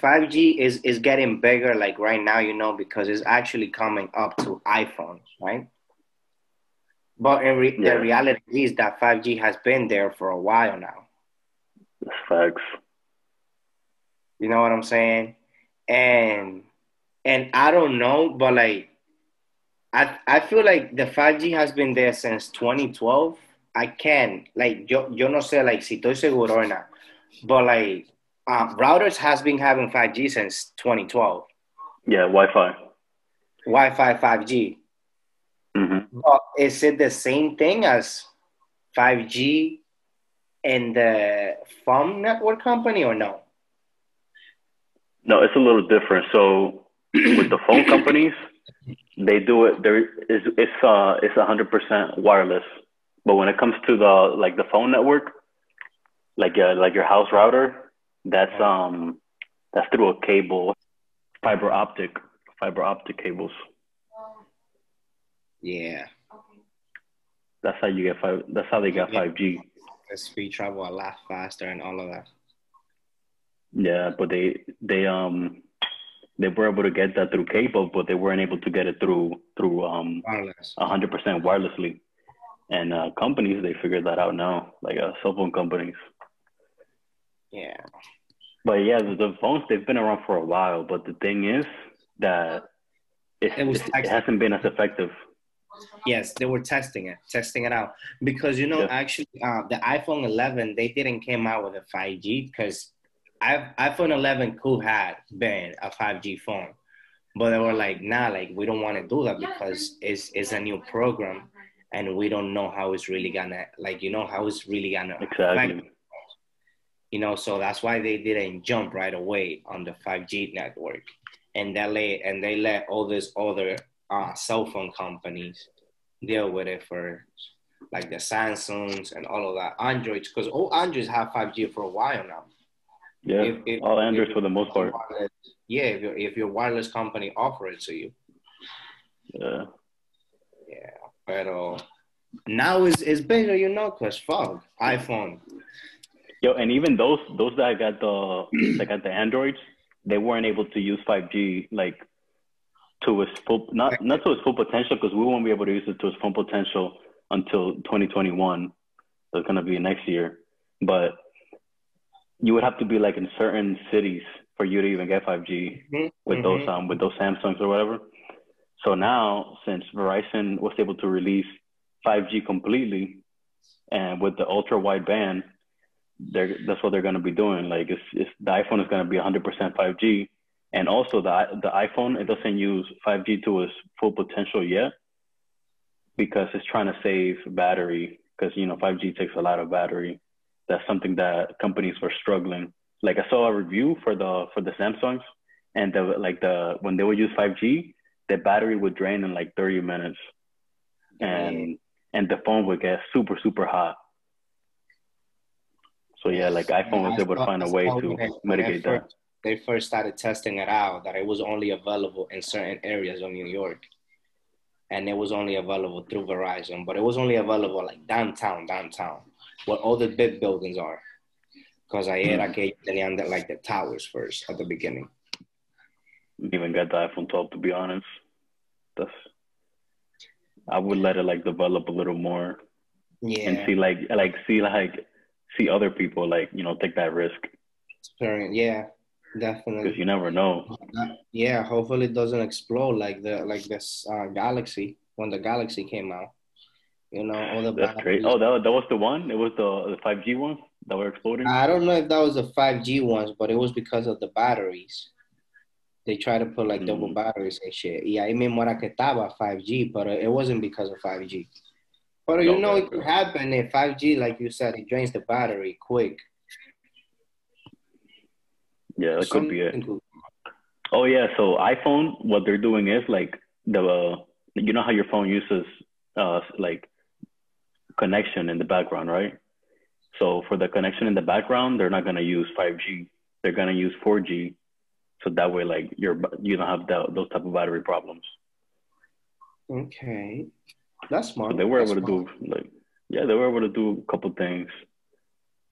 5G is is getting bigger like right now, you know, because it's actually coming up to iPhones, right? But in re- Yeah. the reality is that 5G has been there for a while now. That's facts. You know what I'm saying? And and I don't know, but like I I feel like the 5G has been there since 2012. I can like yo yo no sé like si estoy seguro or not, but like uh, routers has been having 5G since 2012. Yeah, Wi-Fi. Wi-Fi 5G. hmm But is it the same thing as 5G in the phone network company or no? No, it's a little different. So with the phone companies, they do it. There is it's uh it's hundred percent wireless. But when it comes to the like the phone network, like uh, like your house router, that's um that's through a cable, fiber optic, fiber optic cables. Yeah. That's how you get five. That's how they got five G. The speed travel a lot faster and all of that. Yeah, but they they um they were able to get that through cable, but they weren't able to get it through through um Wireless. hundred percent wirelessly. And uh, companies they figured that out now, like uh, cell phone companies. Yeah. But yeah, the, the phones they've been around for a while. But the thing is that it's, It was it hasn't been as effective. Yes, they were testing it, testing it out because you know Yeah. actually uh, the iPhone 11 they didn't came out with a 5G because iPhone 11 could have been a 5G phone, but they were like, nah, like we don't want to do that because it's it's a new program and we don't know how it's really gonna like you know how it's really gonna affect Exactly. You know so that's why they didn't jump right away on the 5g network and they let and they let all these other uh, cell phone companies deal with it for like the samsungs and all of that androids because all androids have 5g for a while now Yeah, If- if- all Androids if- for the most part. yeah if your, if your wireless company offer it to you Yeah. yeah but uh, now it's, it's bigger you know because fuck iphone Yo, and even those those that got the that got the androids, they weren't able to use 5G like to its full not not to its full potential because we won't be able to use it to its full potential until 2021. That's gonna be next year, but you would have to be like in certain cities for you to even get 5G Mhm, with those mhm. um with those Samsungs or whatever. So now, since Verizon was able to release 5G completely, and with the ultra wide band, they're that's what they're going to be doing. Like, it's, it's the iPhone is going to be 100% 5G, and also the the iPhone it doesn't use 5G to its full potential yet because it's trying to save battery because you know 5G takes a lot of battery. That's something that companies were struggling. Like I saw a review for the for the Samsungs, and the like the when they would use 5G, the battery would drain in like 30 minutes, and and the phone would get super super hot. So yeah, like iPhone was able to find a way to when they- when mitigate that. first- They first started testing it out that it was only available in certain areas of New York, and it was only available through Verizon, but it was only available like downtown, downtown, where all the big buildings are. Because ahí Mm. era que ellos tenían the, like the towers first at the beginning. Even get the iPhone 12 to be honest. That's I would let it like develop a little more Yeah. and see like like see like see other people like you know take that risk Current- yeah, definitely. because you never know. Yeah, hopefully it doesn't explode like the like this uh, Galaxy when the Galaxy came out. You know, all the That's great. Oh, that, that was the one. It was the the 5G one that were exploding. I don't know if that was the 5G ones, but it was because of the batteries. They try to put like double Mm. batteries and shit. Y ahí mismo era que estaba 5G, but it wasn't because of 5G. But you know, it could happen if 5G, like you said, it drains the battery quick. yeah, that could be it. Oh yeah, so iPhone, what they're doing is like the uh, you know how your phone uses uh like connection in the background, right? So for the connection in the background, they're not gonna use 5G. They're gonna use 4G, so that way like you're you don't have those type of battery problems. Okay. That's smart. They were That's able to smart. do like yeah, they were able to do a couple things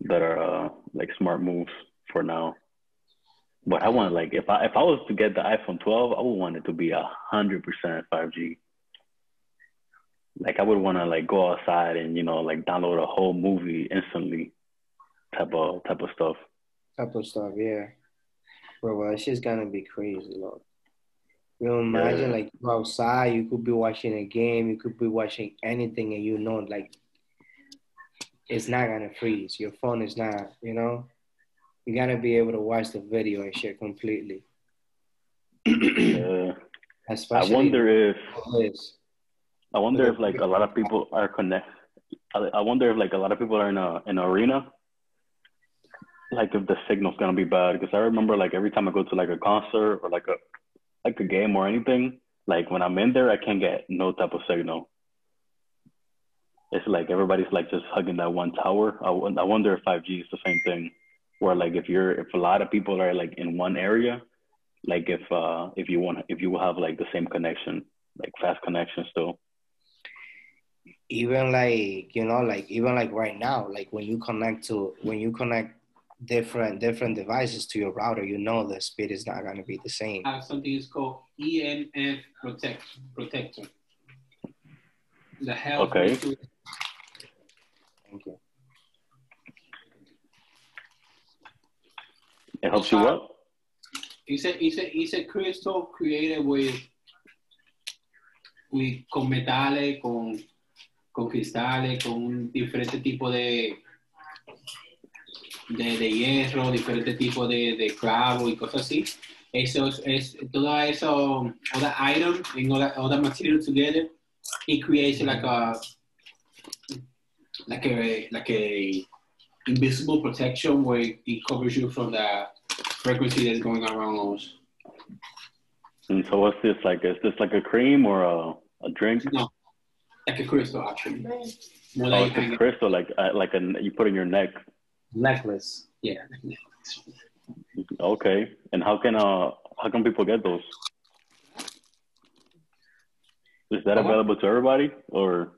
that are uh, like smart moves for now. But I want like if I if I was to get the iPhone 12, I would want it to be a hundred percent 5G. Like I would want to like go outside and you know like download a whole movie instantly, type of type of stuff. Type of stuff, yeah. Bro, well, it's just gonna be crazy, Lord. You know, imagine Yeah. like you outside, you could be watching a game, you could be watching anything, and you know, like it's not gonna freeze. Your phone is not, you know. You gotta be able to watch the video and shit completely. Yeah. I wonder if. I wonder if like a lot of people are connect. I, I wonder if like a lot of people are in a in an arena. Like if the signal's gonna be bad because I remember like every time I go to like a concert or like a like a game or anything, like when I'm in there, I can't get no type of signal. It's like everybody's like just hugging that one tower. I, I wonder if 5G is the same thing, where like if you're if a lot of people are like in one area, like if uh if you want if you will have like the same connection, like fast connection still. even like you know like even like right now like when you connect to when you connect different different devices to your router you know the speed is not going to be the same have something is called EMF protect protector. The hell. Okay. Thank you. It helps you what? It's a it's a it's a crystal created with with con metales, con con cristales, con un diferente tipo de de, de hierro, diferente tipo de, de clavo y cosas así. Eso es, es todo eso, all the item and all that, all that material together, it creates like a like a like a invisible protection where it covers you from the frequency that's going around us. And so what's this like? Is this like a cream or a, a drink? No, like a crystal actually. More Oh, like it's a crystal, like uh, like a you put in your neck. Necklace yeah. Okay. And how can uh how can people get those? Is that available to everybody or.